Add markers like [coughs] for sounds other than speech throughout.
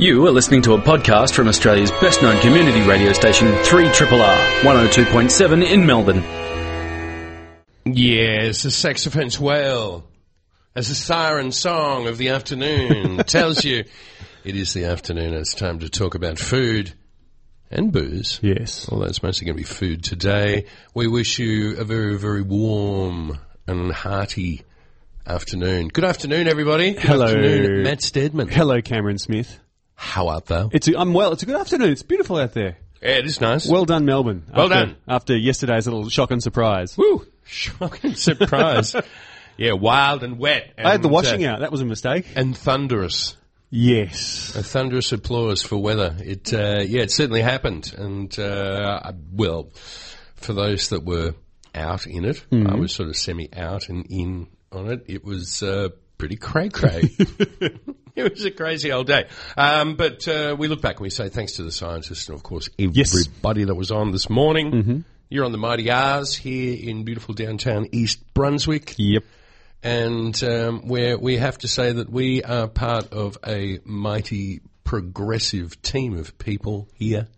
You are listening to a podcast from Australia's best known community radio station, 3RRR 102.7 in Melbourne. Yes, the saxophone's wail as a siren song of the afternoon [laughs] tells you it is the afternoon. It's time to talk about food and booze. Yes. Although it's mostly going to be food today. We wish you a very, very warm and hearty afternoon. Good afternoon, everybody. Good Hello. afternoon, Matt Stedman. Hello, Cameron Smith. How art thou? It's a, I'm well. It's a good afternoon. It's beautiful out there. Yeah, it is nice. Well done, Melbourne. Well after, done. After yesterday's little shock and surprise. Woo! [laughs] Shocking surprise. [laughs] yeah, wild and wet. I had the washing uh, out. That was a mistake. And thunderous. Yes. A thunderous applause for weather. It, uh, yeah, it certainly happened. And, uh, well, for those that were out in it, I was sort of semi out and in on it. It was, uh, pretty cray cray. [laughs] it was a crazy old day. Um, but, uh, we look back and we say thanks to the scientists and of course Yes. everybody that was on this morning. You're on the Mighty R's here in beautiful downtown East Brunswick Yep. and um, where we have to say that we are part of a mighty progressive team of people here.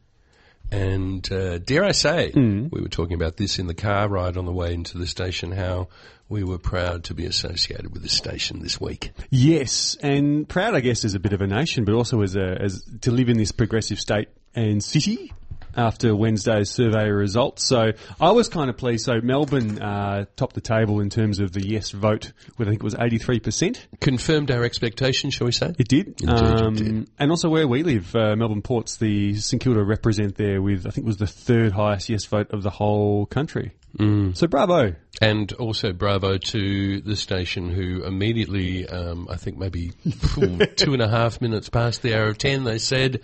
And uh, dare I say, we were talking about this in the car ride on the way into the station, how we were proud to be associated with the station this week. Yes, and proud, I guess, as a bit of a nation, but also as a as to live in this progressive state and city. After Wednesday's survey results, so I was kind of pleased. So Melbourne uh, topped the table in terms of the yes vote, with I think it was eighty three percent. Confirmed our expectations, shall we say? It did. it um, did. And also where we live, uh, Melbourne Ports, the St Kilda represent there with, I think it was the third highest yes vote of the whole country. Mm. So bravo. And also bravo to the station who immediately, um, I think maybe [laughs] two and a half minutes past the hour of ten, they said,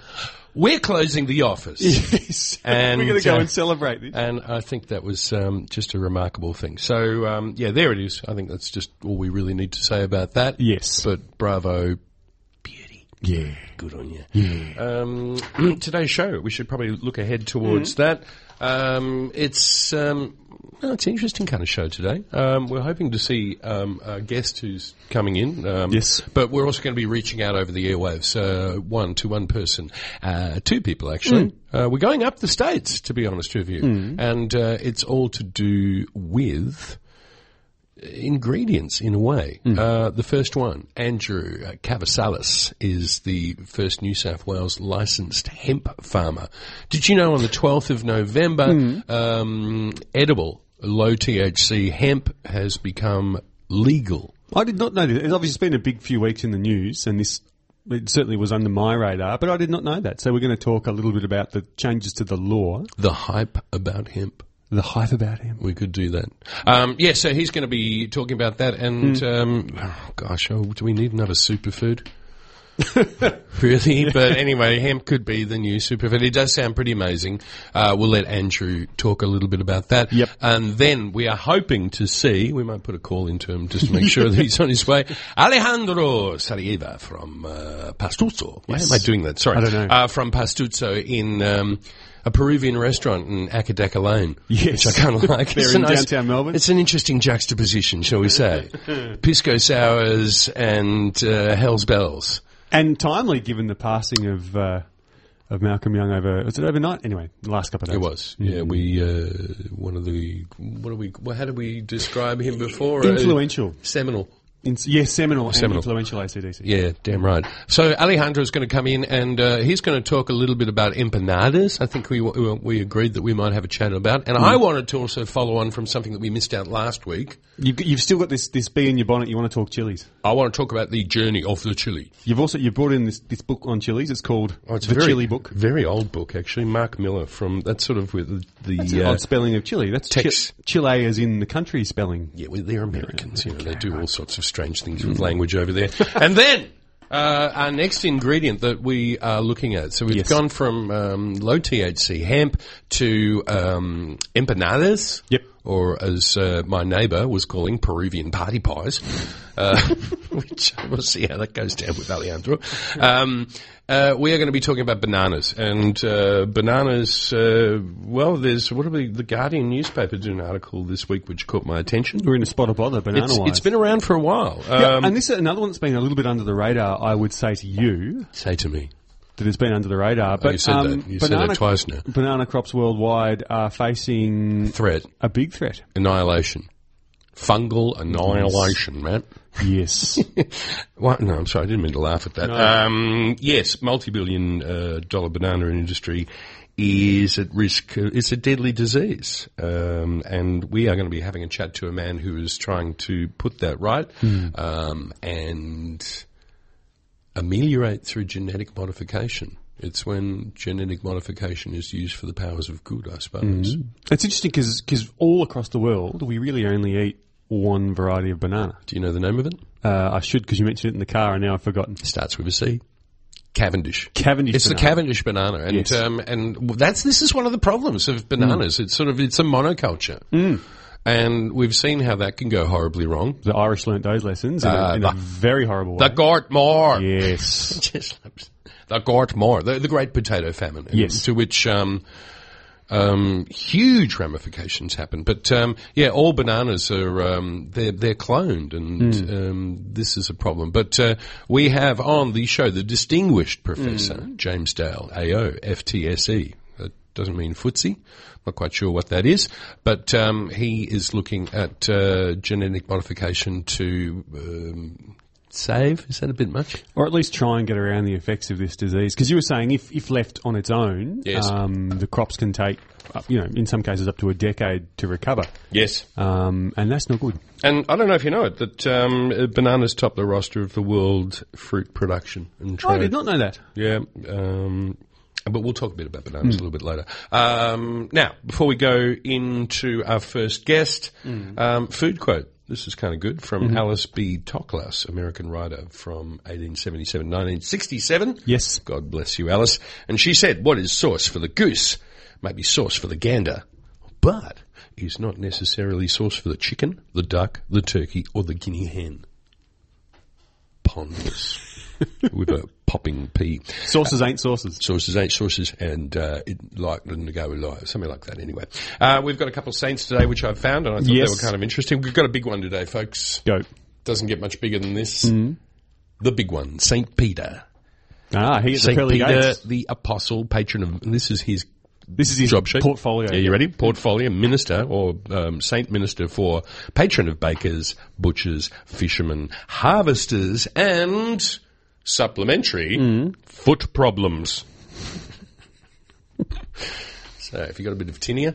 we're closing the office. [laughs] Yes. And, We're going to go uh, and celebrate this. And I think that was um, just a remarkable thing. So, um, yeah, there it is. I think that's just all we really need to say about that. Yes. But bravo, beauty. Yeah. Good on you. Yeah. Um, [clears throat] today's show, we should probably look ahead towards that. Um, it's um, well, it's an interesting kind of show today. Um, we're hoping to see um, a guest who's coming in. Um, Yes. But we're also going to be reaching out over the airwaves, uh, one to one person, uh, two people actually. Uh, we're going up the states, to be honest with you, and uh, it's all to do with ingredients in a way. Uh, the first one, Andrew Kavasilas, is the first New South Wales licensed hemp farmer. Did you know on the 12th of November, um, edible, low THC hemp has become legal? I did not know this. It's obviously been a big few weeks in the news, and this it certainly was under my radar, but I did not know that. So we're going to talk a little bit about the changes to the law, The hype about hemp. The hype about him. We could do that. Um, yeah, so he's going to be talking about that. And um, oh, gosh, oh, do we need another superfood? [laughs] really? But anyway, hemp could be the new superfood. It does sound pretty amazing. Uh, we'll let Andrew talk a little bit about that. Yep. And then we are hoping to see, we might put a call into him just to make sure that he's on his way, [laughs] Alejandro Saravia from uh, Pastuso. Why am I doing that? Sorry. I don't know. Uh, from Pastuso in... Um, a Peruvian restaurant in ACDC Lane, Yes. which I kind of [laughs] like. There It's in nice- downtown Melbourne. It's an interesting juxtaposition, shall we say? [laughs] Pisco sours and uh, Hell's Bells. And timely, given the passing of uh, of Malcolm Young over was it overnight? Anyway, the last couple of days. It was, yeah. We uh, one of the what do we? Well, how do we describe him before? Influential. Uh, seminal. In, yes, seminal, and influential ACDC. Yeah, damn right. So Alejandro is going to come in and uh, he's going to talk a little bit about empanadas. I think we we agreed that we might have a chat about, and I wanted to also follow on from something that we missed out last week. You've, you've still got this this bee in your bonnet. You want to talk chilies. I want to talk about the journey of the chili. You've also you brought in this, this book on chilies. It's called Oh, it's the very, Chili Book. Very old book, actually. Mark Miller from that's sort of with the an uh, odd spelling of Chile. That's Tex- Chile as in the country spelling. yeah, well, they're Americans. You know, they do all sorts of strange things with language over there. [laughs] and then uh, our next ingredient that we are looking at. So we've Yes. gone from um, low THC hemp to um, empanadas. Yep. Or as uh, my neighbour was calling Peruvian party pies, uh, [laughs] which we'll see how that goes down with Alejandro. Um, uh, we are going to be talking about bananas and uh, bananas. Uh, well, there's what are we? The Guardian newspaper did an article this week which caught my attention. We're in a spot of bother, banana It's, it's been around for a while. Yeah, Um, and this is another one that's been a little bit under the radar. I would say to you, say to me, that has been under the radar. But Oh, you said um, that. You said banana, that twice now. banana crops worldwide are facing Threat, a big threat. annihilation, fungal annihilation, man. Yes. [laughs] What? No, I'm sorry, I didn't mean to laugh at that. Um, yes, multi-billion uh, dollar banana industry is at risk. Uh, it's a deadly disease, um, and we are going to be having a chat to a man who is trying to put that right um, and ameliorate through genetic modification. It's when genetic modification is used for the powers of good, I suppose. it's interesting because all across the world, we really only eat one variety of banana. Do you know the name of it? Uh, I should because you mentioned it in the car and now I've forgotten. It starts with a C. Cavendish. Cavendish It's the. Cavendish banana, and Yes. um, and that's this is one of the problems of bananas. It's sort of it's a monoculture, Mm. And we've seen how that can go horribly wrong. The Irish learnt those lessons in, Uh, a, in a very horrible way. The way. Gorta Mór, yes. [laughs] The Gorta Mór, the, the Great Potato Famine, Yes. to which um, um, huge ramifications happen. But um, yeah, all bananas are um, they're they're cloned, and um, this is a problem. But uh, we have on the show the distinguished Professor James Dale, AO, FTSE. Doesn't mean footsie. Not quite sure what that is, but um, he is looking at uh, genetic modification to um, save. Is that a bit much? Or at least try and get around the effects of this disease. Because you were saying if, if left on its own, Yes. um, the crops can take, uh, you know, in some cases up to a decade to recover. Yes. Um, and that's not good. And I don't know if you know it, that um, uh, bananas top the roster of the world fruit production and trade. I did not know that. Yeah, um, but we'll talk a bit about bananas a little bit later. Um, now, before we go into our first guest, um, food quote. This is kind of good from Alice B. Toklas, American writer from 1877, 1967. Yes. God bless you, Alice. And she said, what is sauce for the goose may be sauce for the gander, but is not necessarily sauce for the chicken, the duck, the turkey, or the guinea hen. Ponderous. With a popping P. Sauces ain't sauces. Sources ain't sources, and uh, it likely to go with live, something like that. Anyway, uh, we've got a couple of saints today, which I've found, and I thought Yes. they were kind of interesting. We've got a big one today, folks. Go. Doesn't get much bigger than this. The big one, Saint Peter. Ah, he the Saint pearly Peter, gates. the apostle, patron of. and This is his This is his job sheet. portfolio. Yeah, you ready? Portfolio, minister or um, saint minister for patron of bakers, butchers, fishermen, harvesters, and supplementary Mm. foot problems. so, if you've got a bit of tinea,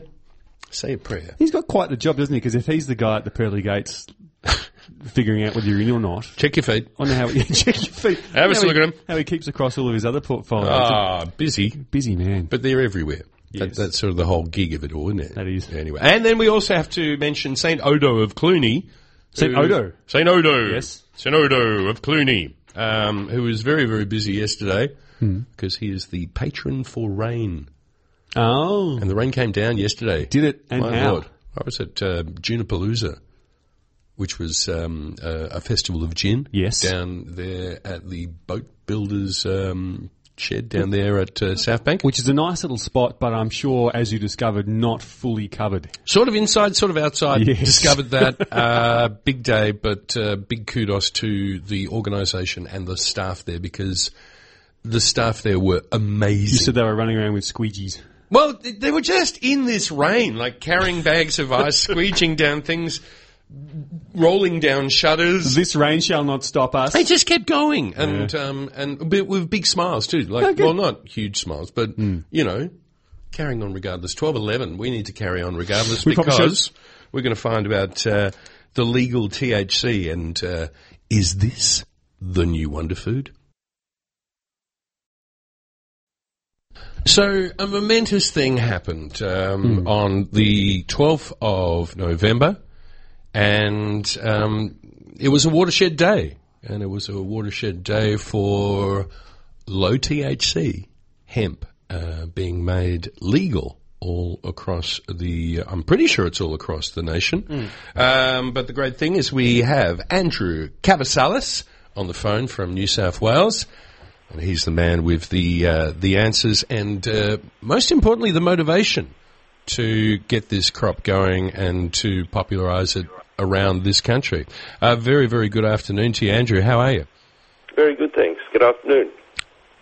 say a prayer. He's got quite the job, doesn't he? Because if he's the guy at the pearly gates [laughs] figuring out whether you're in or not, Check your feet. I know how he, [laughs] check your feet. Have a look at him. How he keeps across all of his other portfolios. Ah, busy, Busy man. but they're everywhere. That, Yes. that's sort of the whole gig of it all, isn't it? That is. Anyway, and then we also have to mention Saint Odo of Cluny. Saint Odo? Saint Odo. Yes. Saint Odo of Cluny, um, who was very, very busy yesterday because he is the patron for rain. Oh. And the rain came down yesterday. Did it? And My how? Lord. I was at uh, Junipalooza, which was um, uh, a festival of gin. Yes. Down there at the boat builders um, shed down there at uh, South Bank. Which is a nice little spot, but I'm sure, as you discovered, not fully covered. Sort of inside, sort of outside. Yes. Discovered that. uh, big day, but uh, big kudos to the organisation and the staff there because the staff there were amazing. You said they were running around with squeegees. Well, they were just in this rain, like carrying bags of ice, [laughs] squeeging down things, rolling down shutters. This rain shall not stop us. They just kept going, and um, and but with big smiles too. Like, Okay. well, not huge smiles, but you know, carrying on regardless. Twelve eleven, we need to carry on regardless We because we're going to find about uh, the legal THC and uh, is this the new wonder food? So a momentous thing happened um, on the 12th of November, and um, it was a watershed day, and it was a watershed day for low THC hemp uh, being made legal all across the. I'm pretty sure it's all across the nation. Um, but the great thing is we have Andrew Kavasilas on the phone from New South Wales. And he's the man with the uh, the answers and uh, most importantly the motivation to get this crop going and to popularise it around this country. Uh, very very good afternoon to you, Andrew. How are you? Very good, thanks. Good afternoon.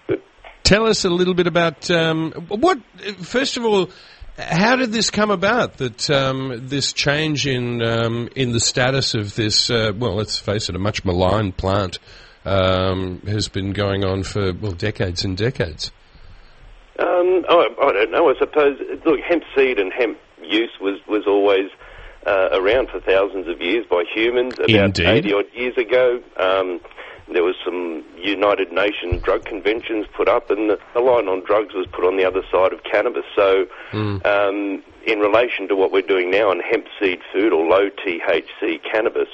Good. Tell us a little bit about um, what. First of all, how did this come about? That um, this change in um, in the status of this, uh, well, let's face it, a much maligned plant um, has been going on for well decades and decades. Um, I, I don't know. I suppose look, hemp seed and hemp use was was always uh, around for thousands of years by humans. About Indeed. eighty odd years ago, um, there was some United Nations drug conventions put up, and the, the line on drugs was put on the other side of cannabis. So, um, in relation to what we're doing now on hemp seed food or low THC cannabis,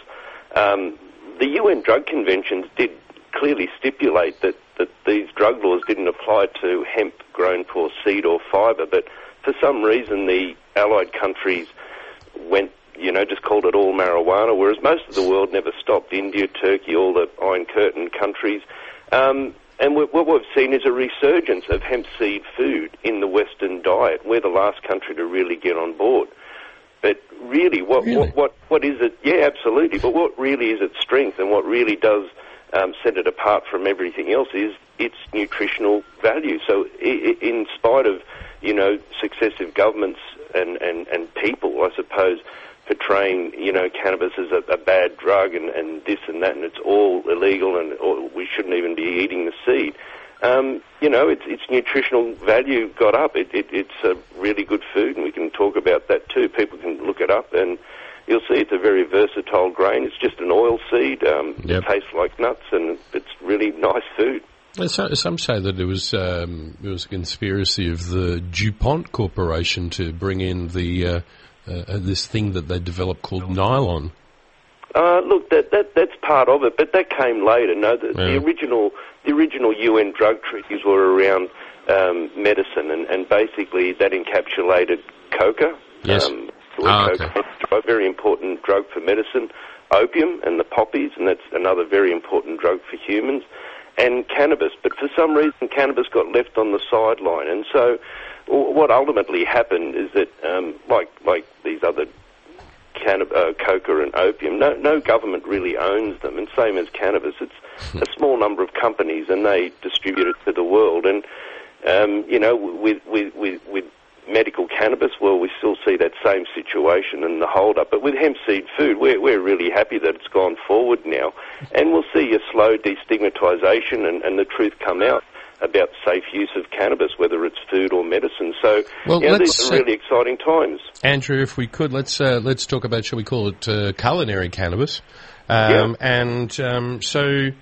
um, the UN drug conventions did clearly stipulate that, that these drug laws didn't apply to hemp grown for seed or fibre, but for some reason the allied countries went, you know, just called it all marijuana, whereas most of the world never stopped. India, Turkey, all the Iron Curtain countries. Um, and what what we've seen is a resurgence of hemp seed food in the Western diet. We're the last country to really get on board. But really, what, Really? what, what, what is it? Yeah, absolutely. But what really is its strength and what really does um, set it apart from everything else is its nutritional value. So, i- i- in spite of you know successive governments and, and, and people, I suppose, portraying you know cannabis as a, a bad drug and, and this and that, and it's all illegal, and or we shouldn't even be eating the seed. Um, you know, its its nutritional value got up. It, it, it's a really good food, and we can talk about that too. People can look it up, and you'll see it's a very versatile grain. It's just an oil seed. Um, Yep. It tastes like nuts, and it's really nice food. So- Some say that it was um, it was a conspiracy of the DuPont Corporation to bring in the uh, uh, this thing that they developed called nylon. Uh, look, that, that that's part of it, but that came later. No, the, the original the original UN drug treaties were around um, medicine, and, and basically that encapsulated coca. Yes. Um, Ah, coca, okay. a very important drug for medicine. Opium and the poppies, and that's another very important drug for humans. And cannabis, but for some reason cannabis got left on the sideline, and so what ultimately happened is that, um, like like these other uh, coca and opium. No, no government really owns them, and same as cannabis. It's a small number of companies, and they distribute it to the world. And um, you know, with with with, with medical cannabis, well, we still see that same situation and the hold up. But with hemp seed food, we're we're really happy that it's gone forward now, and we'll see a slow destigmatisation and, and the truth come out. About safe use of cannabis, whether it's food or medicine. So, Well, yeah, let's, these uh, are really exciting times. Andrew, if we could, let's uh, let's talk about shall we call it uh, culinary cannabis? Um, And um, so,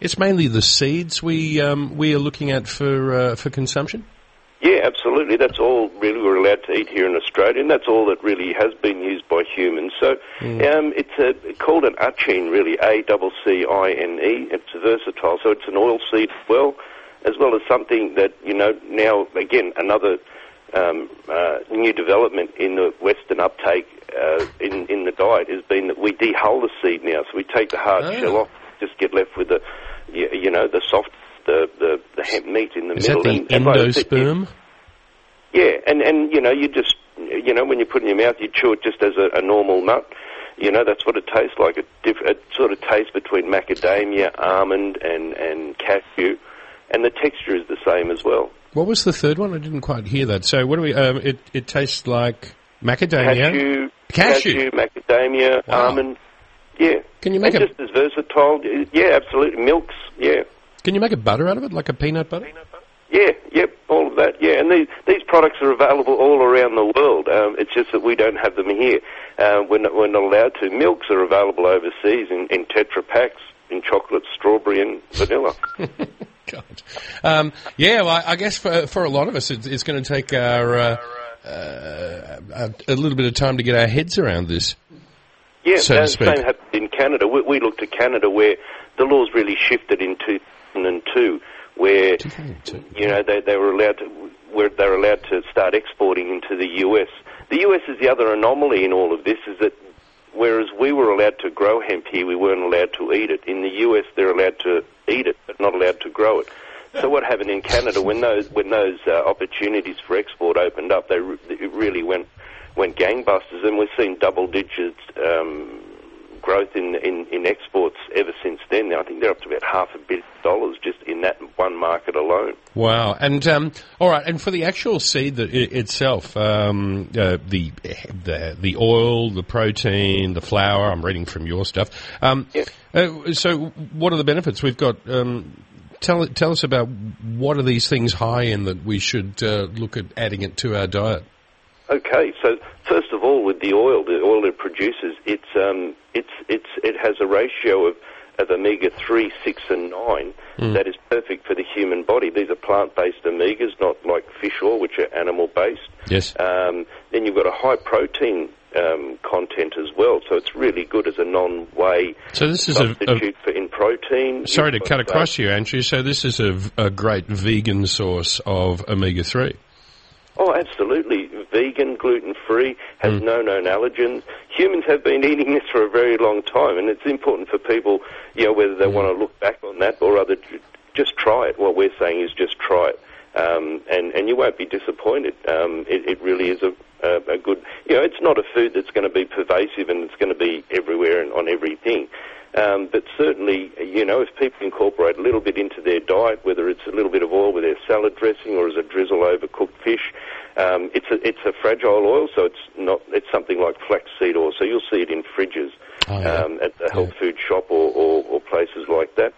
it's mainly the seeds we um, we are looking at for uh, for consumption. Yeah, absolutely. That's all really we're allowed to eat here in Australia, and that's all that really has been used by humans. So um, it's a, called an achine, really, A double C I N E. It's versatile, so it's an oil seed as well, as well as something that you know now again another um, uh, new development in the Western uptake uh, in in the diet has been that we dehull the seed now, so we take the hard Ah. shell off, just get left with the you, you know the soft. The, the, the hemp meat in the Is middle. that the and, and like I said, endosperm? yeah, and and you know, you just you know, when you put it in your mouth, you chew it just as a, a normal nut. You know, that's what it tastes like. It, diff- it sort of tastes between macadamia, almond, and and cashew, and the texture is the same as well. What was the third one? I didn't quite hear that. So, what do we? Um, it it tastes like macadamia. Cashew, Cashew. macadamia, Wow. almond. Yeah. Can you make and a just as versatile? Yeah, absolutely. Milks. Yeah. Can you make a butter out of it, like a peanut butter? Yeah, yep, all of that. Yeah, and these these products are available all around the world. Um, it's just that we don't have them here. Uh, we're, not, we're not allowed to. Milks are available overseas in, in Tetra packs, in chocolate, strawberry, and vanilla. [laughs] God. Um, yeah, well, I I guess for for a lot of us, it's, it's going to take our uh, uh, a, a little bit of time to get our heads around this. Yeah, So to that same happened in Canada. We, we looked at Canada where the laws really shifted in 2002, where 2002. you know they, they were allowed to where they were allowed to start exporting into the US. The US is the other anomaly in all of this is that whereas we were allowed to grow hemp here, we weren't allowed to eat it. In the US, they're allowed to eat it, but not allowed to grow it. So what happened in Canada when those when those uh, opportunities for export opened up, they re- it really went went gangbusters, and we've seen double digit um, growth in, in, in exports ever since then. I think they're up to about half a billion dollars just in that one market alone. Wow! And um, all right, and for the actual seed that I- itself, um, uh, the the the oil, the protein, the flour. I'm reading from your stuff. Um, Yeah. uh, so, what are the benefits? We've got. Um, tell tell us about what are these things high in that we should uh, look at adding it to our diet. Okay, so first of all, with the oil, the oil it produces, it's um, it's it's it has a ratio of of omega three, six, and nine that is perfect for the human body. These are plant-based omegas, not like fish oil, which are animal-based. Yes. Um, then you've got a high protein um, content as well, so it's really good as a non-whey So this is a, a substitute for in protein. sorry to cut across you, Andrew. So this is a, a great vegan source of omega three. Oh, absolutely. Vegan, gluten free, has Mm. no known allergens. Humans have been eating this for a very long time, and it's important for people, you know, whether they Mm. want to look back on that or other, just try it. What we're saying is just try it, um, and and you won't be disappointed. Um, it, it really is a, a, a good, you know, it's not a food that's going to be pervasive and it's going to be everywhere and on everything. Um, but certainly, you know, if people incorporate a little bit into their diet, whether it's a little bit of oil with their salad dressing or as a drizzle over cooked fish, um, it's a it's a fragile oil, so it's not it's something like flaxseed oil. So you'll see it in fridges Oh, yeah. um, at the health food shop or, or, or places like that.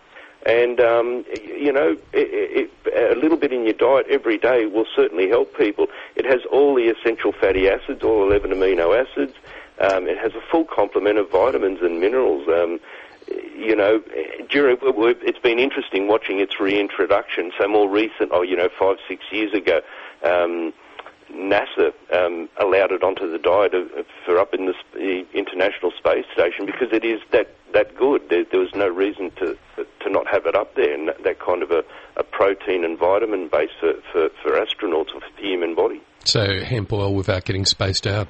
And um, you know, it, it, a little bit in your diet every day will certainly help people. It has all the essential fatty acids, all 11 amino acids. Um, it has a full complement of vitamins and minerals. Um, you know, during it's been interesting watching its reintroduction. So more recent, oh, you know, five six years ago, um, NASA um, allowed it onto the diet of, for up in the, the International Space Station because it is that that good. There, there was no reason to to not have it up there, and that, kind of a, a protein and vitamin base for, for, for astronauts or for the human body. So hemp oil without getting spaced out.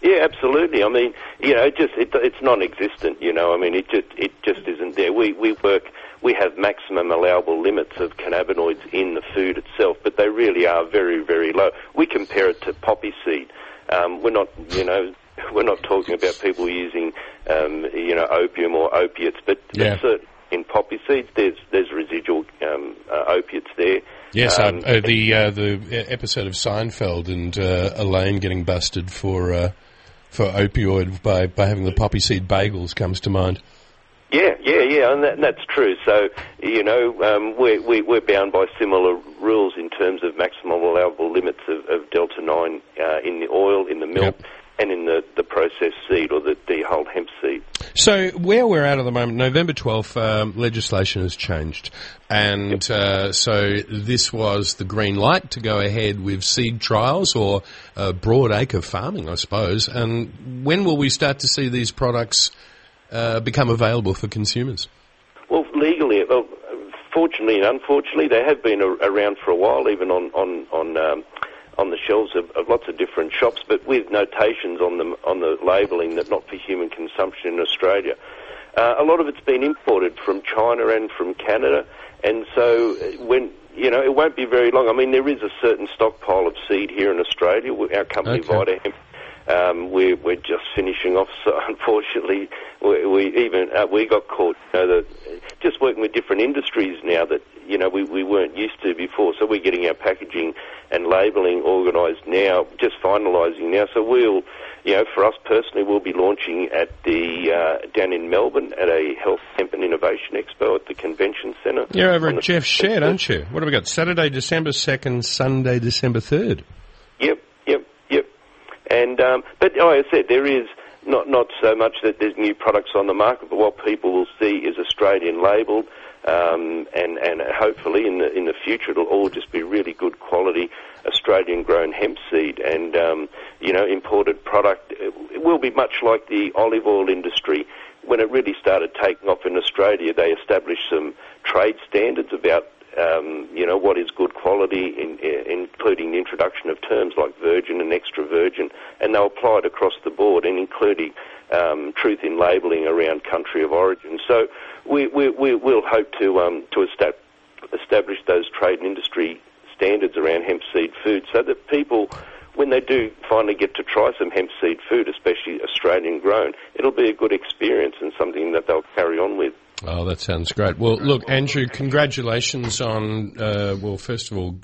Yeah, absolutely. I mean, you know, it just it, it's non-existent. You know, I mean, it just it just isn't there. We we work. We have maximum allowable limits of cannabinoids in the food itself, but they really are very very low. We compare it to poppy seed. Um, we're not, you know, [laughs] we're not talking about people using, um, you know, opium or opiates, but Yeah. but in poppy seeds, there's there's residual um, uh, opiates there. Yes, Um, um, uh, the uh, the episode of Seinfeld and uh, Elaine getting busted for uh, for opioid by, by having the poppy seed bagels comes to mind. Yeah, yeah, yeah, and, that, and that's true. So, you know, um, we're, we, we're bound by similar rules in terms of maximum allowable limits of, of delta 9 uh, in the oil, in the milk, Yep. And in the, the processed seed or the dehulled hemp seed. So where we're at at the moment, November 12th, um, legislation has changed. And uh, so this was the green light to go ahead with seed trials or uh, broad acre farming, I suppose. And when will we start to see these products uh, become available for consumers? Well, legally, well, fortunately and unfortunately, they have been a, around for a while, even on on on um, on the shelves of, of lots of different shops, but with notations on them on the labelling that not for human consumption in Australia. Uh, a lot of it's been imported from China and from Canada, and so uh, when you know it won't be very long. I mean, there is a certain stockpile of seed here in Australia. Our company Okay. VitaHemp um, we're, we're just finishing off. So [laughs] unfortunately, we, we even uh, we got caught. You know, that just working with different industries now that you know we, we weren't used to before. So we're getting our packaging and labelling organised now, just finalising now. So we'll, you know, for us personally, we'll be launching at the uh, down in Melbourne at a Health Hemp and Innovation Expo at the Convention Centre. You're over at Jeff's Shed, 16th. aren't you? What have we got? Saturday, December 2nd, Sunday, December 3rd. Yep, yep, yep. And um, but like I said, there is not not so much that there's new products on the market, but what people will see is Australian labelled, um, and and hopefully in the in the future it'll all just be really good quality Australian grown hemp seed and um, you know imported product. It will be much like the olive oil industry. When it really started taking off in Australia, they established some trade standards about um, you know, what is good quality, in, in, including the introduction of terms like virgin and extra virgin, and they'll apply it across the board, and including um, truth in labelling around country of origin. So we, we, we will hope to um, to estab- establish those trade and industry standards around hemp seed food, so that people when they do finally get to try some hemp seed food, especially Australian grown, it'll be a good experience and something that they'll carry on with. Oh, that sounds great. Well, look, Andrew, congratulations on, uh, well, first of all,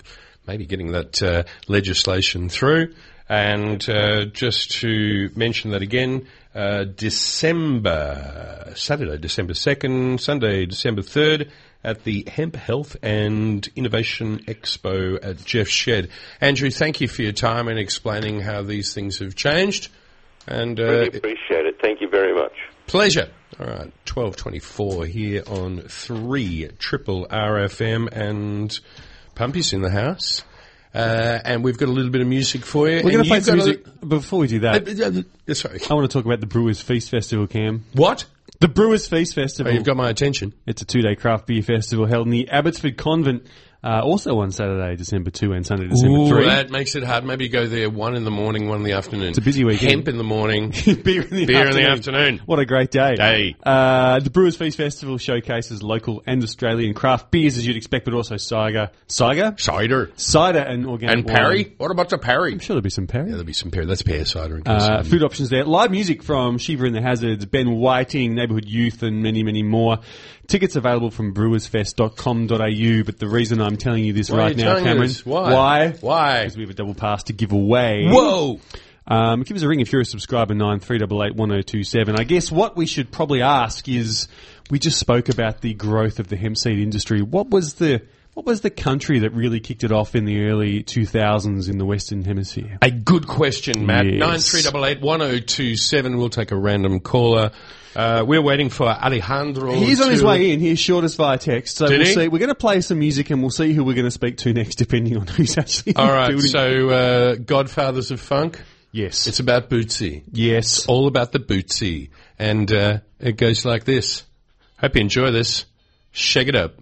maybe getting that uh, legislation through. And uh, just to mention that again, uh, December, Saturday, December 2nd, Sunday, December 3rd, at the Hemp Health and Innovation Expo at Jeff Shed. Andrew, thank you for your time and explaining how these things have changed. And uh, Really appreciate it. Thank you very much. Pleasure. All right, twelve twenty-four here on three triple RFM and Pumpy's in the house, uh, and we've got a little bit of music for you. We're going to play some music. Before we do that, Uh, uh, uh, sorry. I want to talk about the Brewers Feast Festival, Cam. What? The Brewers Feast Festival. Oh, you've got my attention. It's a two-day craft beer festival held in the Abbotsford Convent, uh, also on Saturday, December 2 and Sunday, December Ooh, 3. that makes it hard. Maybe go there one in the morning, one in the afternoon. It's a busy weekend. Hemp in the morning, [laughs] beer in the beer afternoon. in the afternoon. What a great day. Day. Uh, the Brewers Feast Festival showcases local and Australian craft beers as you'd expect, but also cider, cider, Cider. cider and organic And Perry? wine. What about the Parry? I'm sure there'll be some Perry. Yeah, there'll be some pear. That's pear cider. In case Uh, food options there. Live music from Shiva and the Hazards, Ben Whiting, Neighbourhood Youth, and many, many more. Tickets available from brewersfest.com.au. But the reason I'm telling you this Why are right you now, telling Cameron, us? Why? Why? Why? Because we have a double pass to give away. Whoa! Um, give us a ring if you're a subscriber, 93881027. I guess what we should probably ask is, we just spoke about the growth of the hemp seed industry. What was the, what was the country that really kicked it off in the early 2000s in the Western Hemisphere? A good question, Matt. Yes. Nine three double eight one zero two seven. We'll take a random caller. Uh, we're waiting for Alejandro. He's on his way in. He assured us via text. So Did we'll he? see. We're going to play some music and we'll see who we're going to speak to next, depending on who's actually in All right. So, uh, Godfathers of Funk. yes, It's about Bootsy. yes. All about the Bootsy, and uh, it goes like this. Hope you enjoy this. Shake it up.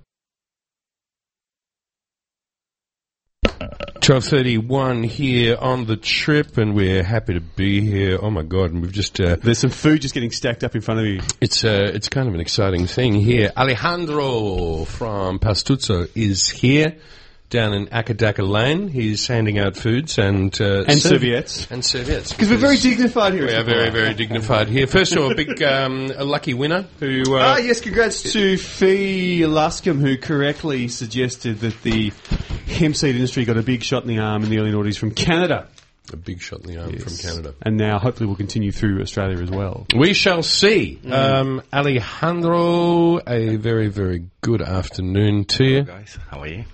12.31 here on the trip and we're happy to be here. Oh my god, and we've just, uh, There's some food just getting stacked up in front of you. It's uh, it's kind of an exciting thing here. Alejandro from Pastuzzo is here down in ACDC Lane. He's handing out foods and uh, And serviettes. and serviettes Because we're very dignified here. We are very very dignified here. First of all, a big um, a lucky winner who. Ah, Uh, yes, congrats to Fee Luscombe, who correctly suggested that the hemp seed industry got a big shot in the arm in the early noughties from Canada. a big shot in the arm from Canada. And now hopefully we'll continue through Australia as well. We shall see. Mm. Um, Alejandro, a very very good afternoon to you. guys. How are you?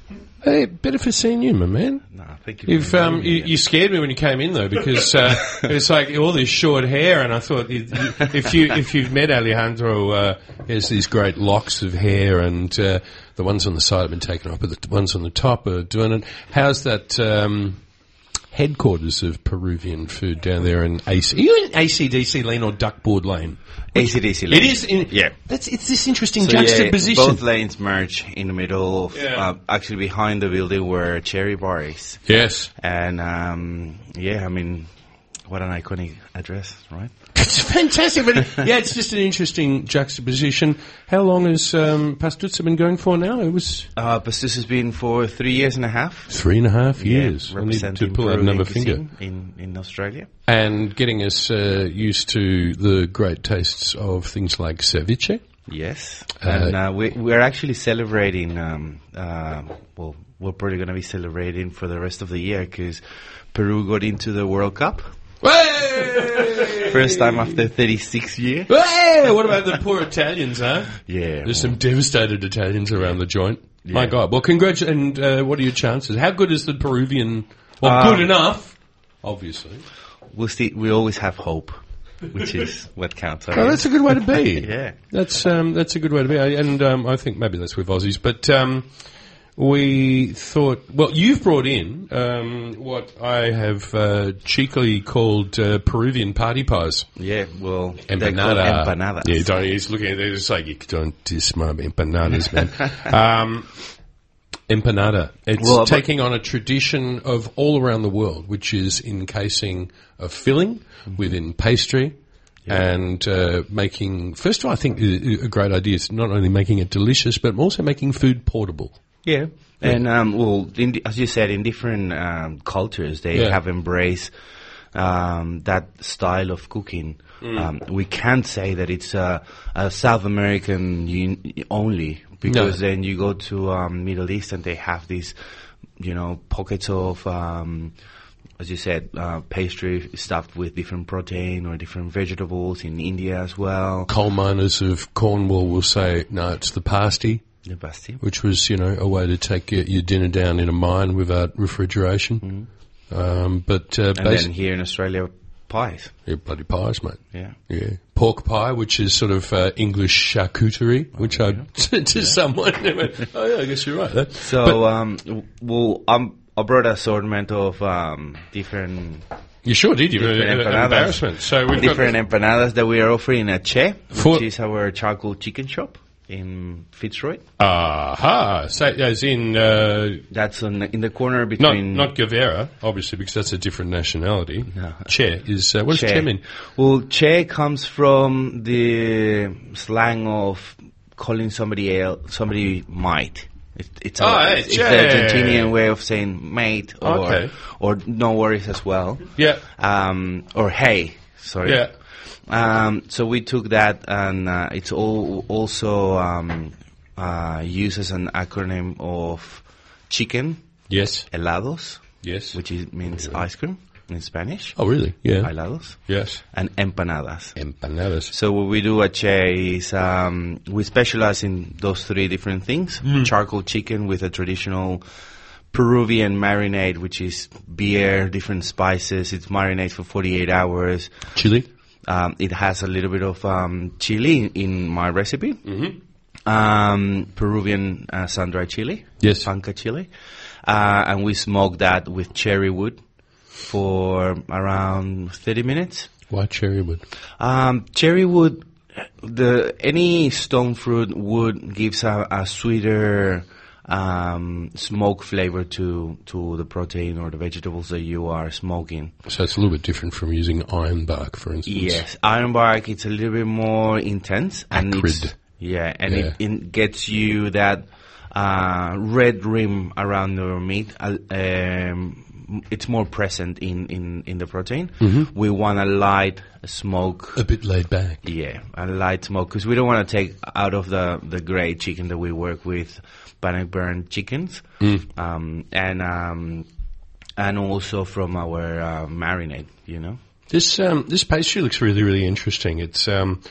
Hey, better for seeing you, my man. No, thank you. You've um, you, you scared me when you came in though because uh, [laughs] it's like all this short hair, and I thought you- you- if you if you've met Alejandro, uh, he has these great locks of hair, and uh, the ones on the side have been taken off, but the ones on the top are doing it. How's that? Um, Headquarters of Peruvian food down there in AC. Are you in ACDC lane or Duckboard lane? ACDC. It is. In, Yeah. That's it's this interesting So, yeah, juxtaposition. both lanes merge in the middle of, Yeah. uh, actually behind the building where Cherry Bar is. yes, And, um, yeah, I mean, what an iconic address, right? It's [laughs] fantastic, but it- yeah, it's just an interesting juxtaposition. How long has um, Pastuso been going for now? It was Uh, Pastus has been for three years and a half. three and a half years. Yeah, I need to representing pull out another finger in, in Australia. and getting us uh, used to the great tastes of things like ceviche. Yes. Uh, and uh, we, we're actually celebrating, um, uh, well, we're probably going to be celebrating for the rest of the year because Peru got into the World Cup. Hey! First time after 36 years. Hey! What about the poor Italians, huh? Yeah. There's some devastated Italians around the joint. My God. Well, congratulations. And uh, what are your chances? How good is the Peruvian? Well, Uh, good enough, obviously. We'll see, we always have hope, which is [laughs] what counts. Oh, that's a good way to be. [laughs] Yeah. That's um, that's a good way to be, and um, I think maybe that's with Aussies. But um, we thought, well, you've brought in um, what I have uh, cheekily called uh, Peruvian party pies. Yeah, well, Empanada. empanadas. Yeah, don't, he's looking at it. It's like you don't diss my empanadas, man. [laughs] um, empanada. It's Well, taking on a tradition of all around the world, which is encasing a filling Mm-hmm. within pastry. And uh, making, first of all, I think a a great idea is not only making it delicious, but also making food portable. Yeah, And um, well, in as you said, in different um, cultures, they Yeah. have embraced um, that style of cooking. Mm. Um, we can't say that it's a, a South American only because then you go to um, Middle East and they have these, you know, pockets of. Um, as you said, uh, pastry stuffed with different protein or different vegetables in India as well. Coal miners of Cornwall will say, no, it's the pasty, The which was, you know, a way to take your, your dinner down in a mine without refrigeration. Um, but uh, And then here in Australia, pies. yeah, bloody pies, mate. Yeah. Yeah, pork pie, which is sort of uh, English charcuterie, which I [laughs] said to someone. they went, oh yeah, I guess you're right. That- So, um, w- well, um, I brought assortment of um, different you sure did. You different an empanadas. embarrassment. So we've different got empanadas that we are offering at Che, which is our charcoal chicken shop in Fitzroy. aha. So as in uh, That's on, in the corner between not Guevara, obviously, because that's a different nationality. No. Che is uh, what does Che. Che mean? Well, Che comes from the slang of calling somebody else, somebody mate. It, it's, a, Oh, hey, it's the Argentinian way of saying mate or, Okay. or no worries as well. Yeah, Um, or hey, sorry. yeah. Um, so we took that, and uh, it's all also um, uh, used as an acronym of chicken Yes, helados, yes. which is, means ice cream in Spanish. oh, really? Yeah. Helados Yes. and empanadas. Empanadas. So what we do at Che is um, we specialize in those three different things: charcoal chicken with a traditional Peruvian marinade, which is beer, different spices. It's marinated for 48 hours. Chili. Um, it has a little bit of um, chili in my recipe. Um, Peruvian uh, sun-dried chili. Yes. Panca chili. Uh, and we smoke that with cherry wood for around 30 minutes. Why cherry wood? Um, cherry wood, the any stone fruit wood gives a, a sweeter um, smoke flavor to to the protein or the vegetables that you are smoking. So it's a little bit different from using iron bark, for instance. Yes, iron bark. it's a little bit more intense and it's Acrid. yeah, and Yeah. It, it gets you that uh, red rim around your meat. Uh, um, it's more present in, in, in the protein. Mm-hmm. We want a light smoke. A bit laid back. Yeah, a light smoke because we don't want to take out of the the grey chicken that we work with, Bannockburn chickens, Mm. um, and um, and also from our uh, marinade. You know. This um, this pastry looks really really interesting. It's um,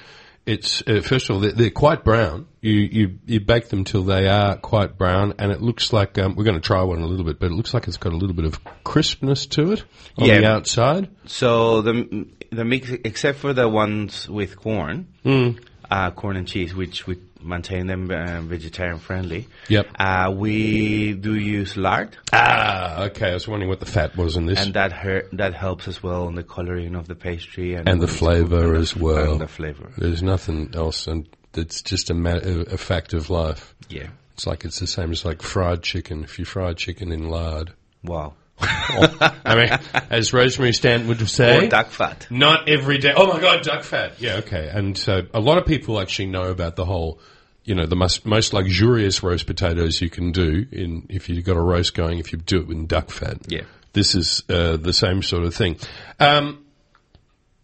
it's uh, first of all they're, they're quite brown. You you you bake them till they are quite brown, and it looks like um, we're going to try one a little bit, but it looks like it's got a little bit of crispness to it on Yeah. the outside. So the the mix, except for the ones with corn, Mm. uh, corn and cheese, which we maintain them uh, vegetarian friendly. Yep. Uh, we do use lard, Ah, okay. I was wondering what the fat was in this, and that her- that helps as well in the coloring of the pastry and, and the flavour as well. And the flavor. There's nothing else, and it's just a, ma- a fact of life. Yeah. It's like it's the same as like fried chicken. If you fry chicken in lard, Wow. I mean, as Rosemary Stanton would say, Or duck fat. Not every day. Oh my god, duck fat. Yeah, okay. And so a lot of people actually know about the whole, you know, the most, most luxurious roast potatoes you can do in, if you've got a roast going, if you do it with duck fat. Yeah. This is, uh, the same sort of thing. Um,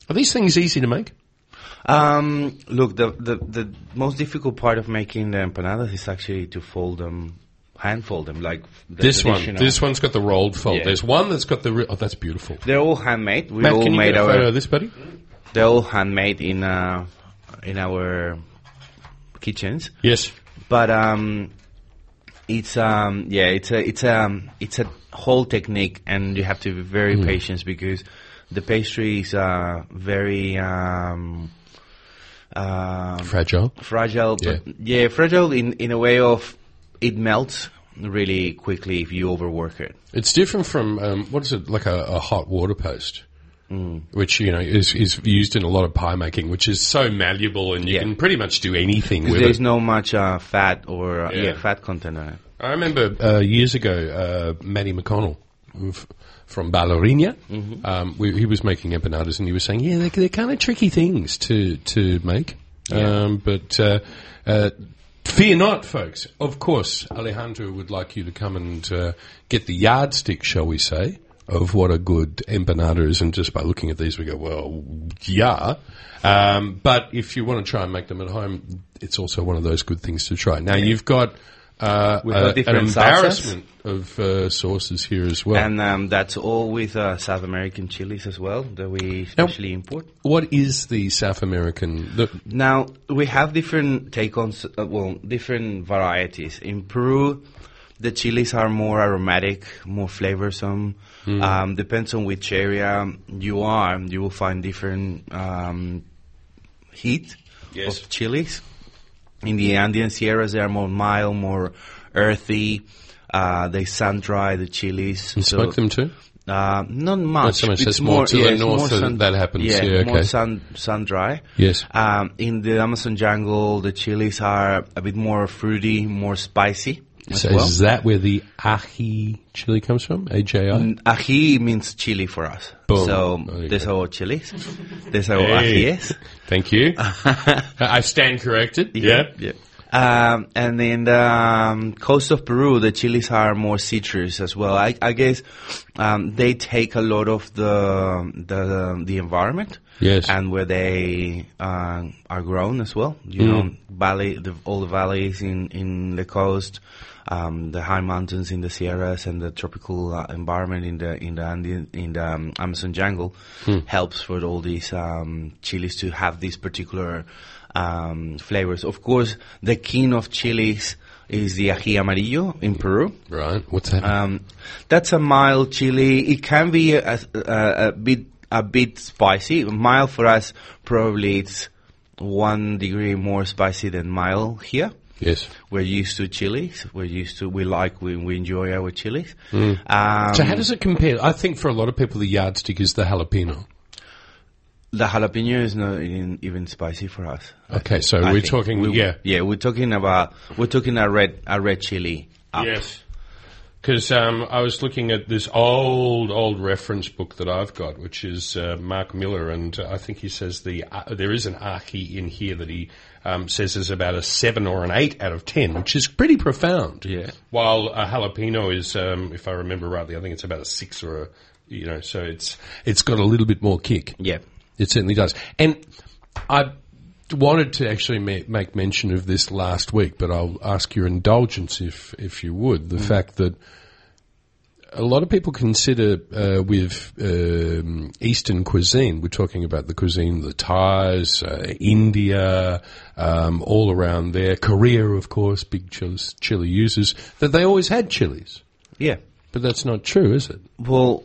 are these things easy to make? Um, look, the, the the most difficult part of making the empanadas is actually to fold them, hand fold them, like the This one. This one's got the rolled fold. Yeah. There's one that's got the, re- oh, that's beautiful. They're all handmade. We Matt, all can you made get a our. photo of this, buddy? They're all handmade in uh, in our kitchens, Yes. but um, it's um, yeah, it's a it's a it's a whole technique, and you have to be very Hmm. patient because the pastry is uh, very um, um, Fragile. fragile. But yeah, fragile in in a way of it melts really quickly if you overwork it. It's different from um, what is it like a, a hot water post, Mm. which you know is is used in a lot of pie making, which is so malleable and you Yeah. can pretty much do anything with there's it. no much uh, fat or uh, Yeah. yeah. fat content on it. I remember uh, years ago, uh, Matty McConnell from Lourinhã, Mm-hmm. um, we, he was making empanadas and he was saying, yeah, they're, they're kind of tricky things to to make, um, but uh, uh, Fear not, folks. Of course, Alejandro would like you to come and uh, get the yardstick, shall we say, of what a good empanada is. And just by looking at these, we go, well, yeah. Um, but if you want to try and make them at home, it's also one of those good things to try. Now, you've got uh, We've a- an different salsas. embarrassment of uh, sauces here as well. And um, that's all with uh, South American chilies as well that we especially import. what is the South American? The, Now we have different take on, uh, well, different varieties. In Peru, the chilies are more aromatic, more flavorsome. Um, depends on which area you are. You will find different um, heat Yes. of chilies. In the Andean Sierras, they are more mild, more earthy. Uh, they sun dry the chilies. you so- smoke them too? uh, not much. so much, It's that's more to the north more that that happens. Yeah, more okay. sun sun dry. Yes. Um, in the Amazon jungle, the chilies are a bit more fruity, more spicy So well. is that where the ají chili comes from? AJI? Mm, Ají means chili for us. Boom. So There you go. our chilies. These are our Hey. ajíes. Thank you. [laughs] I stand corrected. Yeah. Yeah. Um, and in the um, coast of Peru, the chilies are more citrus as well. I, I guess um, they take a lot of the the the environment. Yes. And where they uh, are grown as well. You Mm. know, valley, the, all the valleys in in the coast, um, the high mountains in the Sierras, and the tropical uh, environment in the in the Andean, in the um, Amazon jungle Hmm. helps for all these um, chilies to have this particular um, flavors. Of course, the king of chilies is the ají amarillo in Peru. Right. What's that? Um, that's a mild chili. It can be a, a, a bit a bit spicy. Mild for us, probably it's one degree more spicy than mild here. yes. We're used to chilies. We're used to we like we, we enjoy our chilies. Um, Mm. So how does it compare? I think for a lot of people, the yardstick is the jalapeno. The jalapeno is not even, even spicy for us. Okay, so I we're think. talking- We- yeah. yeah. We're talking about we're talking a red a red chili. up. Yes. Because um, I was looking at this old, old reference book that I've got, which is uh, Mark Miller, and uh, I think he says the uh, there is an ají in here that he um, says is about a seven or an eight out of ten, which is pretty profound. Yeah. While a jalapeno is, um, if I remember rightly, I think it's about a six or a, you know, so it's it's got a little bit more kick. Yeah. It certainly does. And I wanted to actually ma- make mention of this last week, but I'll ask your indulgence if, if you would. The fact that a lot of people consider uh, with um, Eastern cuisine, we're talking about the cuisine, the Thais, uh, India, um, all around there, Korea, of course, big chili, chili users, that they always had chilies. Yeah. But that's not true, is it? Well,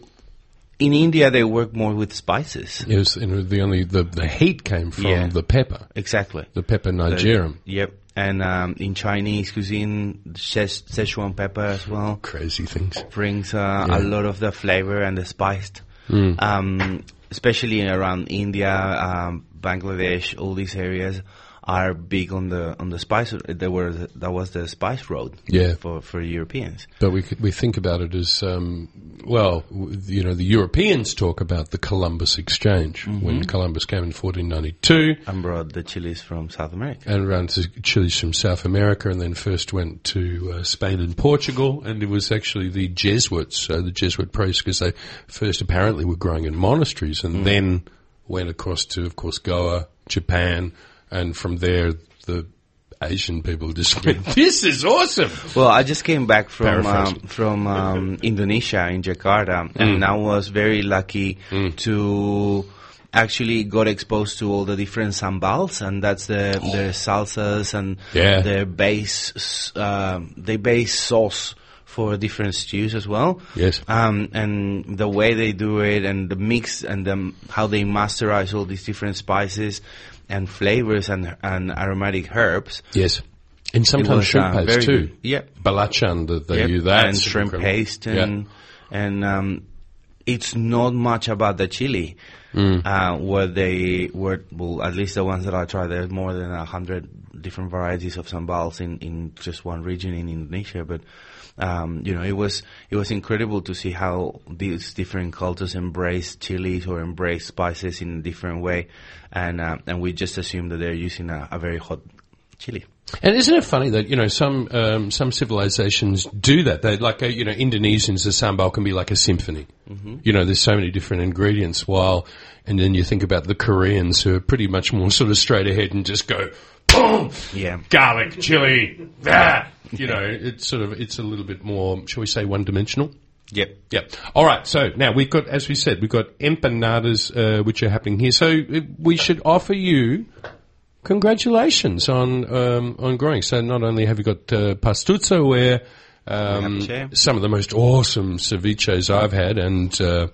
in India they work more with spices. Yes, know, the only the, the heat came from Yeah. the pepper, Exactly. the piper nigrum. Yep. And um, in Chinese cuisine, Szech- Szechuan pepper as well Crazy things. brings uh, a lot of the flavor and the spiced. Hmm. Um, especially around India, um, Bangladesh, all these areas are big on the on the spice. There were that was the spice road. Yeah. For for Europeans. But we could, we think about it as um, well. You know, the Europeans talk about the Columbus Exchange when Columbus came in 1492, And brought the chilies from South America. and around to Chiles from South America, and then first went to uh, Spain and Portugal, and it was actually the Jesuits, uh, the Jesuit priests, because they first apparently were growing in monasteries, and then went across to, of course, Goa, Japan, and from there the Asian people [laughs] just went, [laughs] "This is awesome." Well, I just came back from um, from um, Indonesia in Jakarta, and I was very lucky to actually got exposed to all the different sambals, and that's the the salsas and Yeah. the base s- um, the base sauce for different stews as well. Yes. Um, and the way they do it, and the mix, and the, how they masterize all these different spices and flavors and and aromatic herbs. Yes. And sometimes shrimp uh, paste too. Yep. Balachan, that they Yep, use that. and shrimp paste and and um, it's not much about the chili. Mm. Uh, where they were, well, at least the ones that I tried, there's more than a hundred different varieties of sambals in, in just one region in Indonesia. But um, you know, it was it was incredible to see how these different cultures embrace chilies or embrace spices in a different way, and uh, and we just assume that they're using a, a very hot chili. And isn't it funny that you know some um, some civilizations do that? They like uh, you know Indonesians, the sambal can be like a symphony. Mm-hmm. You know, there's so many different ingredients. While and then you think about the Koreans who are pretty much more sort of straight ahead and just go boom, Yeah. garlic, chili, ah. You know, it's sort of it's a little bit more, shall we say, one dimensional. Yep. Yep. All right. So now we've got, as we said, we've got empanadas uh, which are happening here. So uh, we should offer you congratulations on um, on growing. So not only have you got uh, Pastuso, where um, some of the most awesome ceviches I've had, and uh,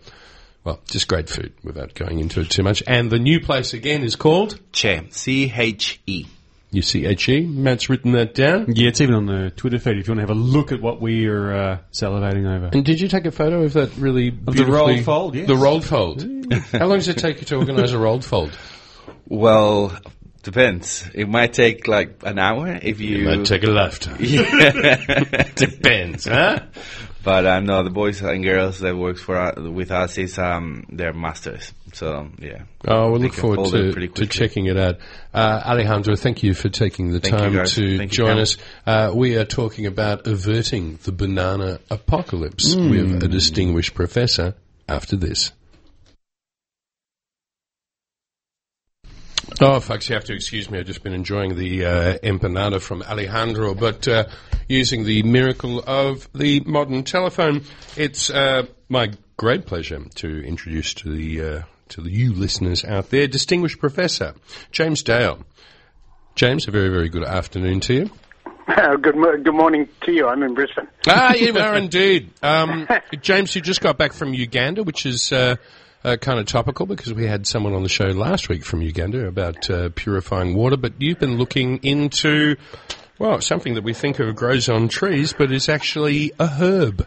well, just great food without going into it too much. And the new place again is called Che. C H E. You C H E. UCHE. Matt's written that down. Yeah, it's even on the Twitter feed if you want to have a look at what we are uh, salivating over. And did you take a photo of that really the rolled fold, yes. The rolled fold. How long does it take you to organise a rolled fold? Well, depends. It might take like an hour if you. It might take a lifetime. [laughs] [laughs] Depends, huh? But um, no, the boys and girls that works for uh, with us is um, they're masters. So yeah. Oh, we'll look forward to, to checking it out. Uh, Alejandro, thank you for taking the Thank time to Thank join us. Uh, we are talking about averting the banana apocalypse with a distinguished professor after this. Oh, folks, you have to excuse me. I've just been enjoying the uh, empanada from Alejandro, but uh, using the miracle of the modern telephone, it's uh, my great pleasure to introduce to the uh, to the you listeners out there, distinguished professor James Dale. James, a very very good afternoon to you. Uh, [laughs] good, mo- good morning to you. I'm in Brisbane. ah, you are [laughs] indeed. Um, [laughs] James, you just got back from Uganda, which is uh, kind of topical because we had someone on the show last week from Uganda about uh, purifying water. But you've been looking into, well, something that we think of grows on trees, but is actually a herb.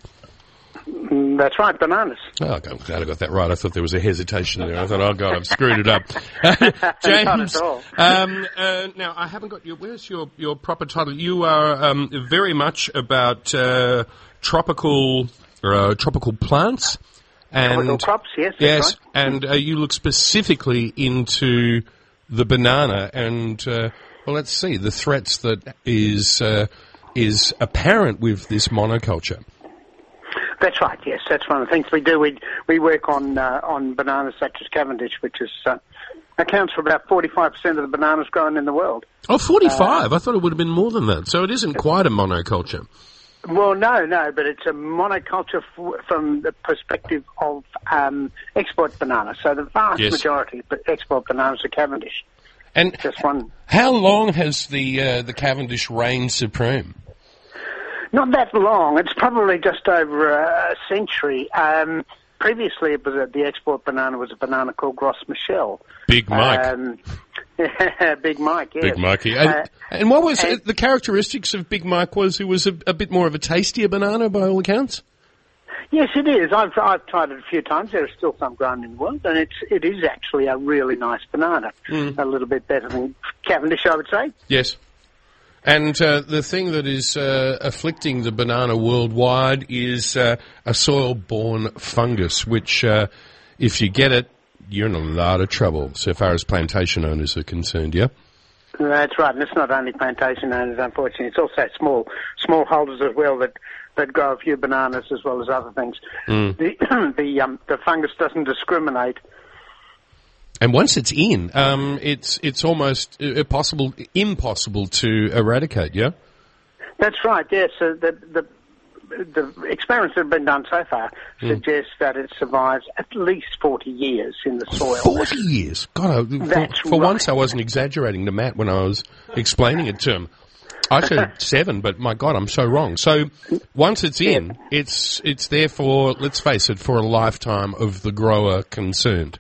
Mm, That's right, bananas. Oh, I'm glad I got that right. I thought there was a hesitation there. I thought, oh god, I've screwed it up. [laughs] [laughs] James, um, uh, now I haven't got your. Where's your your proper title? You are um, very much about uh, tropical uh, tropical plants and crops, yes, yes, right. and uh, you look specifically into the banana and. Uh, well, let's see the threats that is uh, is apparent with this monoculture. That's right. Yes, that's one of the things we do. We we work on uh, on bananas such as Cavendish, which is uh, accounts for about 45 percent of the bananas grown in the world. Oh, 45. I thought it would have been more than that. So it isn't quite a monoculture. Well, no, no, but it's a monoculture f- from the perspective of um, export bananas. So the vast Yes. majority of export bananas are Cavendish. And Just one. how long has the uh, the Cavendish reigned supreme? Not that long. It's probably just over a century. Um, previously, it was a, the export banana was a banana called Gros Michel. Big Mike. Um, [laughs] Big Mike, yes. Big Mikey. And, Uh, and what was and- the characteristics of Big Mike was it was a, a bit more of a tastier banana by all accounts? yes, it is. I've, I've tried it a few times. There are still some grown in the world, and it's it is actually a really nice banana. Mm. A little bit better than Cavendish, I would say. Yes. And uh, the thing that is uh, afflicting the banana worldwide is uh, a soil-borne fungus, which, uh, if you get it, you're in a lot of trouble so far as plantation owners are concerned, yeah? That's right, and it's not only plantation owners, unfortunately. It's also small small holders as well that that grow a few bananas as well as other things. The [clears throat] the um, the fungus doesn't discriminate. And once it's in, um, it's it's almost uh, possible, impossible to eradicate. Yeah. That's right. Yes, so the the the experiments that have been done so far suggest that it survives at least forty years in the soil. Forty years. God, I, for, That's for right. once I wasn't exaggerating to Matt when I was explaining it to him. I said [laughs] seven, but my God, I'm so wrong. So once it's in, it's it's there for let's face it, for a lifetime of the grower concerned.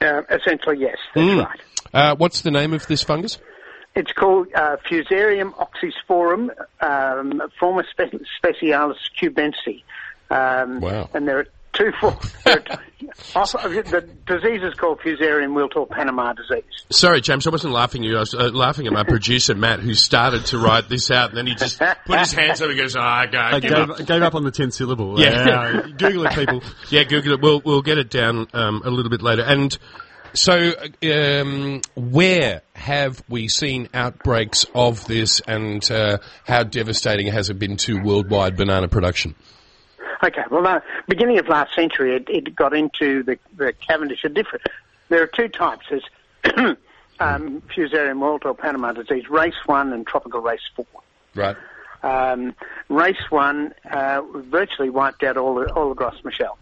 Uh, essentially, yes, that's Mm. right. Uh, what's the name of this fungus? It's called uh, Fusarium oxysporum, um, forma spe- specialis cubense. Um, Wow. And there are two for [laughs] there are two- off- the disease is called Fusarium wilt or Panama disease. Sorry, James, I wasn't laughing at you. I was uh, laughing at my producer Matt, who started to write this out, and then he just put his hands up and goes, "Ah, go, I give gave, up." Gave up on the 10 syllable. Yeah. Uh, Google it, people. [laughs] Yeah, Google it. We'll we'll get it down um, a little bit later. And So, um, where have we seen outbreaks of this, and uh, how devastating has it been to worldwide banana production? Okay, well, uh, beginning of last century, it, it got into the, the Cavendish. different. There are two types. There's [clears throat] um, Fusarium wilt or Panama disease, race one and tropical race four. Right. Um, race one uh, virtually wiped out all the, all the Gros Michel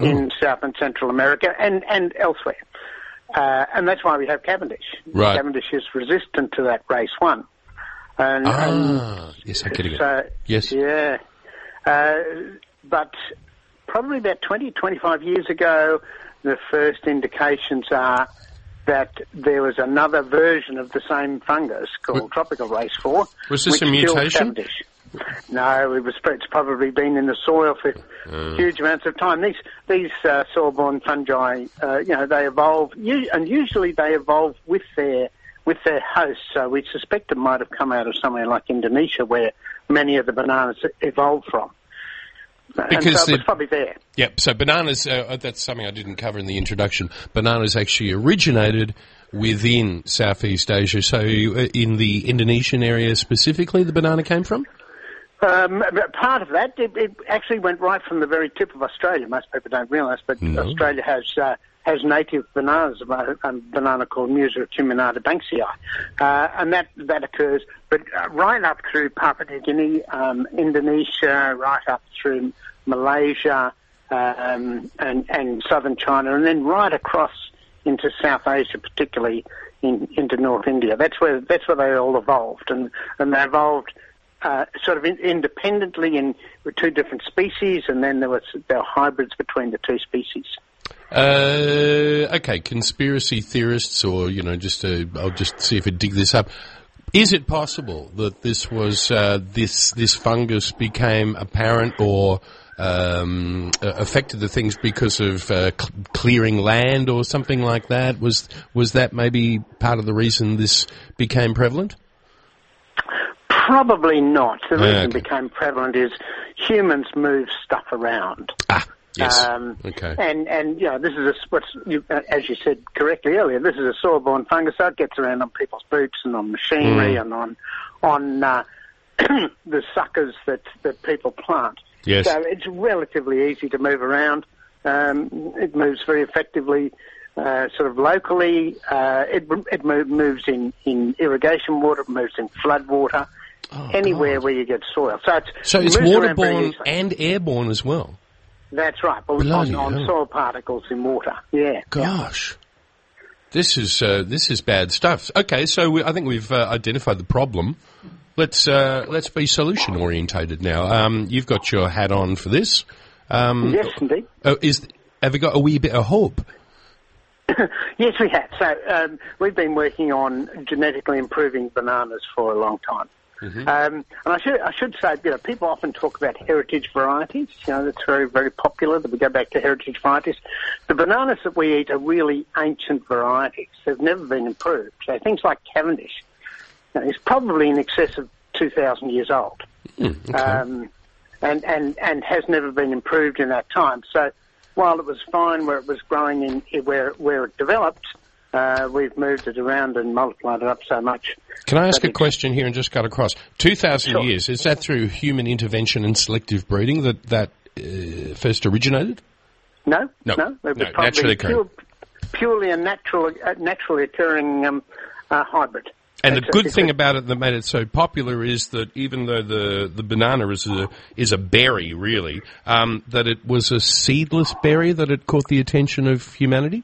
Oh. in South and Central America and, and elsewhere. Uh, and that's why we have Cavendish. Right. Cavendish is resistant to that race one. And, and Ah, yes, I'm getting it. Yes. Yeah. Uh, but probably about 20, 25 years ago, the first indications are that there was another version of the same fungus called tropical race 4. Was this which a mutation? Cavendish. No, it was, it's probably been in the soil for Uh. huge amounts of time. These these uh, soil-borne fungi, uh, you know, they evolve, u- and usually they evolve with their with their hosts. So we suspect it might have come out of somewhere like Indonesia, where many of the bananas evolved from. and Because so it was probably there. Yep. So bananas, uh, that's something I didn't cover in the introduction. Bananas actually originated within Southeast Asia. So uh, in the Indonesian area specifically, the banana came from? Um, part of that, it, it actually went right from the very tip of Australia. Most people don't realise, but No. Australia has uh, has native bananas, a a banana called Musa acuminata banksii, uh, and that that occurs, but uh, right up through Papua New Guinea, um, Indonesia, right up through Malaysia, um, and and southern China, and then right across into South Asia, particularly in, into North India. That's where that's where they all evolved, and and they evolved uh, sort of in, independently in with two different species, and then there was there were hybrids between the two species. Uh, okay, conspiracy theorists, or you know, just uh, I'll just see if I dig this up. Is it possible that this was uh, this this fungus became apparent or um, uh, affected the things because of uh, cl- clearing land or something like that? Was was that maybe part of the reason this became prevalent? Probably not. The reason okay. it became prevalent is humans move stuff around. Ah, yes. Um, okay. And and you know this is a, what's you, uh, as you said correctly earlier. This is a soil-borne fungus, so it gets around on people's boots and on machinery Mm. and on on uh, [clears throat] the suckers that that people plant. Yes. So it's relatively easy to move around. Um, it moves very effectively, uh, sort of locally. Uh, it it moves in in irrigation water. It moves in flood water. Anywhere where you get soil. So it's, Oh, So it's moves around very waterborne and airborne as well. That's right, but Bloody on, on soil particles in water. Yeah. Gosh. This is uh, this is bad stuff. Okay, so we, I think we've uh, identified the problem. Let's uh, let's be solution orientated now. Um, you've got your hat on for this. Um, Yes, indeed. oh, is have you got a wee bit of hope? [coughs] Yes, we have. So um, we've been working on genetically improving bananas for a long time. Mm-hmm. Um, and I should I should say, you know, people often talk about heritage varieties. You know, that's very very popular. That we go back to heritage varieties. The bananas that we eat are really ancient varieties. They've never been improved. So things like Cavendish you know, is probably in excess of two thousand years old, um, and and and has never been improved in that time. So while it was fine where it was growing in where where it developed, uh, we've moved it around and multiplied it up so much. Can I ask a question here and just cut across? Two thousand Sure. years is that through human intervention and selective breeding that that uh, first originated? No, No, no, it was no, probably pure, purely a natural, uh, naturally occurring um, uh, hybrid. And the good thing about it that made it so popular is that even though the, the banana is a is a berry, really, um, that it was a seedless berry that it caught the attention of humanity.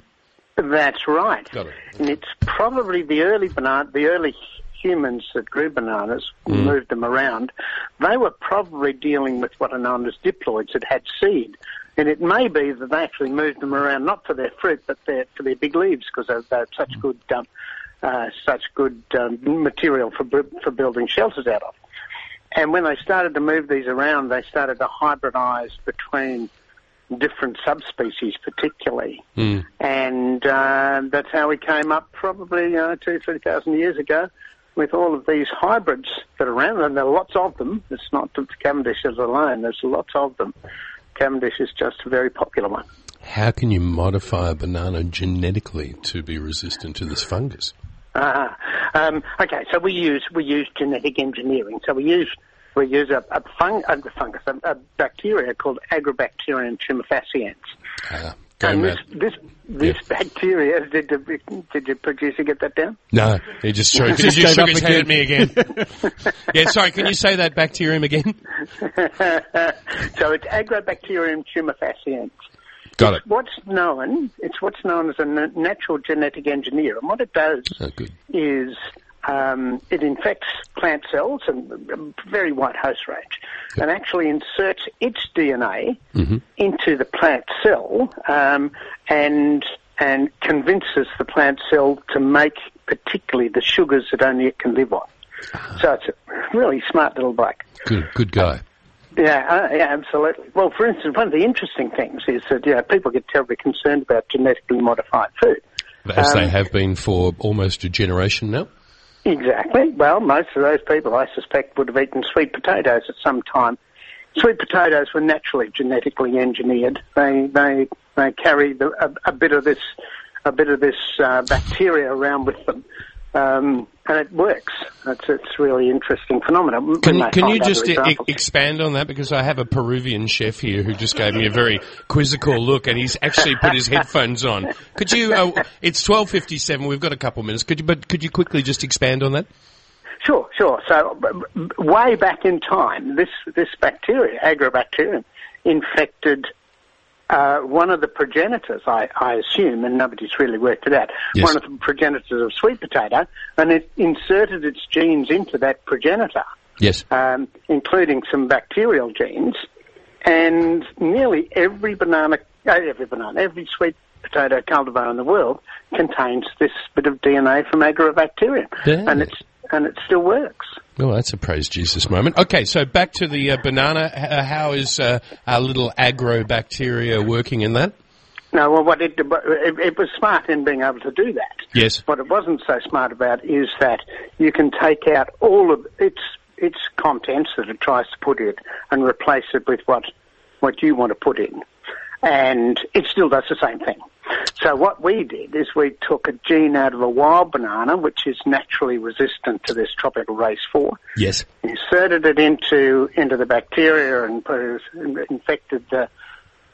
That's right. Got it. And it's probably the early banana, the early humans that grew bananas, Mm. moved them around. They were probably dealing with what are known as diploids that had seed. And it may be that they actually moved them around not for their fruit, but their, for their big leaves because they're, they're such Mm. good, um, uh, such good um, material for for building shelters out of. And when they started to move these around, they started to hybridize between different subspecies, particularly. And uh, that's how we came up probably uh, two, three thousand years ago with all of these hybrids that are around, and there are lots of them. It's not the Cavendishes alone, there's lots of them. Cavendish is just a very popular one. how can you modify a banana genetically to be resistant to this fungus? Uh, um, okay, so we use we use genetic engineering. So we use we use a, a, fung, a fungus, a, a, bacteria called Agrobacterium tumefaciens. Uh, and this this, this yeah. bacteria did the, did the producer get that down? No, he just shook, he just shook his head at me again. [laughs] yeah, sorry. Can you say that bacterium again? [laughs] so it's Agrobacterium tumefaciens. Got it's it. What's known? It's what's known as a natural genetic engineer, and what it does oh, is um, it infects plant cells and a very wide host range, and actually inserts its DNA mm-hmm. into the plant cell um, and and convinces the plant cell to make particularly the sugars that only it can live on. Uh-huh. So it's a really smart little bloke. Good, good guy. Yeah, uh, yeah, absolutely. Well, for instance, one of the interesting things is that you know, people get terribly concerned about genetically modified food. As um, they have been for almost a generation now? Exactly. Well, most of those people, I suspect, would have eaten sweet potatoes at some time. Sweet potatoes were naturally genetically engineered. They they they carry the, a, a, bit of this a bit of this uh, bacteria around with them um, and it works. It's, it's really interesting phenomenon. Can, can you just e- expand on that? Because I have a Peruvian chef here who just gave me a very quizzical look, and he's actually put his headphones on. Could you? Uh, it's twelve fifty-seven. We've got a couple of minutes. Could you? But could you quickly just expand on that? Sure, sure. So, way back in time, this this bacteria, Agrobacterium, infected uh, one of the progenitors, I, I, assume, and nobody's really worked it out, yes. one of the progenitors of sweet potato, and it inserted its genes into that progenitor. Yes. Um, including some bacterial genes, and nearly every banana, uh, every banana, every sweet potato cultivar in the world contains this bit of DNA from Agrobacterium, yeah. and it's and it still works. Well, that's a praise Jesus moment. Okay, so back to the uh, banana. Uh, how is uh, our little agrobacteria working in that? No, well, what it, it, it was smart in being able to do that. Yes. What it wasn't so smart about is that you can take out all of its its contents that it tries to put in and replace it with what what you want to put in, and it still does the same thing. So what we did is we took a gene out of a wild banana, which is naturally resistant to this tropical race four. Yes. Inserted it into into the bacteria and put it, infected the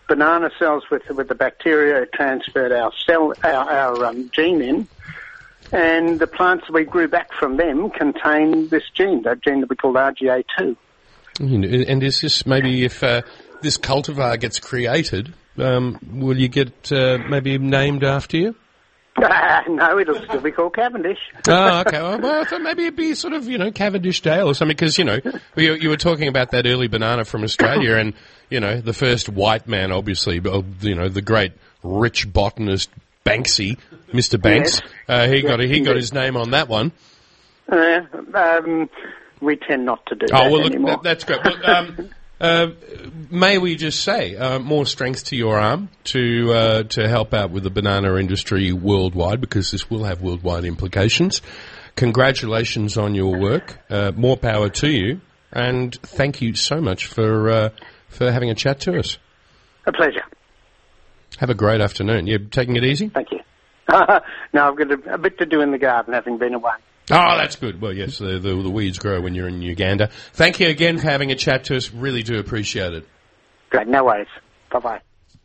banana cells with with the bacteria. Transferred our cell our, our um, gene in, and the plants that we grew back from them contain this gene, that gene that we call RGA2. And is this maybe if uh, this cultivar gets created? Um, will you get uh, maybe named after you? Uh, [laughs] no, it'll still be called Cavendish. oh, okay. Well, well, I thought maybe it'd be sort of, you know, Cavendish Dale or something, because, you know, you, you, were talking about that early banana from Australia, [coughs] and, you know, the first white man, obviously, you know, the great rich botanist Banksy, Mr. Banks, yes. uh, he, yes, got, he got his name on that one. Uh, um, we tend not to do oh, that well, look. That, that's great. Well, um, [laughs] uh, may we just say uh, more strength to your arm to uh, to help out with the banana industry worldwide because this will have worldwide implications. Congratulations on your work. Uh, more power to you, and thank you so much for uh, for having a chat to us. A pleasure. Have a great afternoon. You're taking it easy. Thank you. [laughs] no, I've got a, a bit to do in the garden, having been away. Oh, that's good. Well, yes, the, the, the, weeds grow when you're in Uganda. Thank you again for having a chat to us. Really do appreciate it. Great. No worries. Bye bye.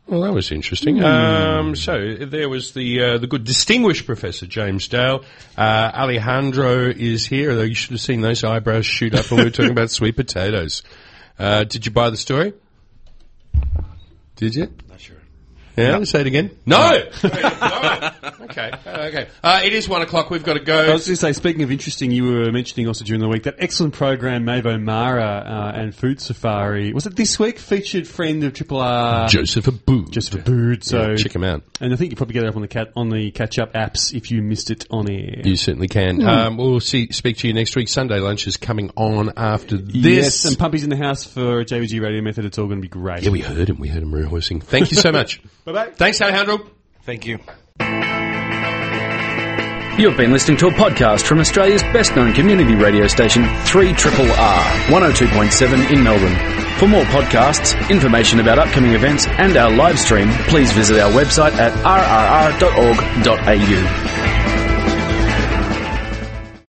Well, that was interesting. Mm. Um, so there was the uh, the good distinguished Professor James Dale. Uh, Alejandro is here. You should have seen those eyebrows shoot up when we were talking about sweet potatoes. Uh, did you buy the story? Did you? Yeah, no. say it again. No. [laughs] [laughs] okay. Okay. Uh, it is one o'clock. We've got to go. I was going to say, speaking of interesting, you were mentioning also during the week that excellent program Maeve O'Meara uh, and Food Safari. Was it this week? Featured friend of Triple R, Joseph Abboud. Joseph Abboud. So yeah, check him out. And I think you probably get it up on the cat on the catch up apps if you missed it on air. You certainly can. Mm. Um, we'll see. Speak to you next week. Sunday lunch is coming on after this. Yes, and Pumpy's in the house for JVG Radio Method. It's all going to be great. Yeah, we heard him. We heard him rehearsing. Thank you so [laughs] much. Bye bye. Thanks, Alejandro. Thank you. You've been listening to a podcast from Australia's best known community radio station, 3 R 102.7 in Melbourne. For more podcasts, information about upcoming events, and our live stream, please visit our website at rrr.org.au.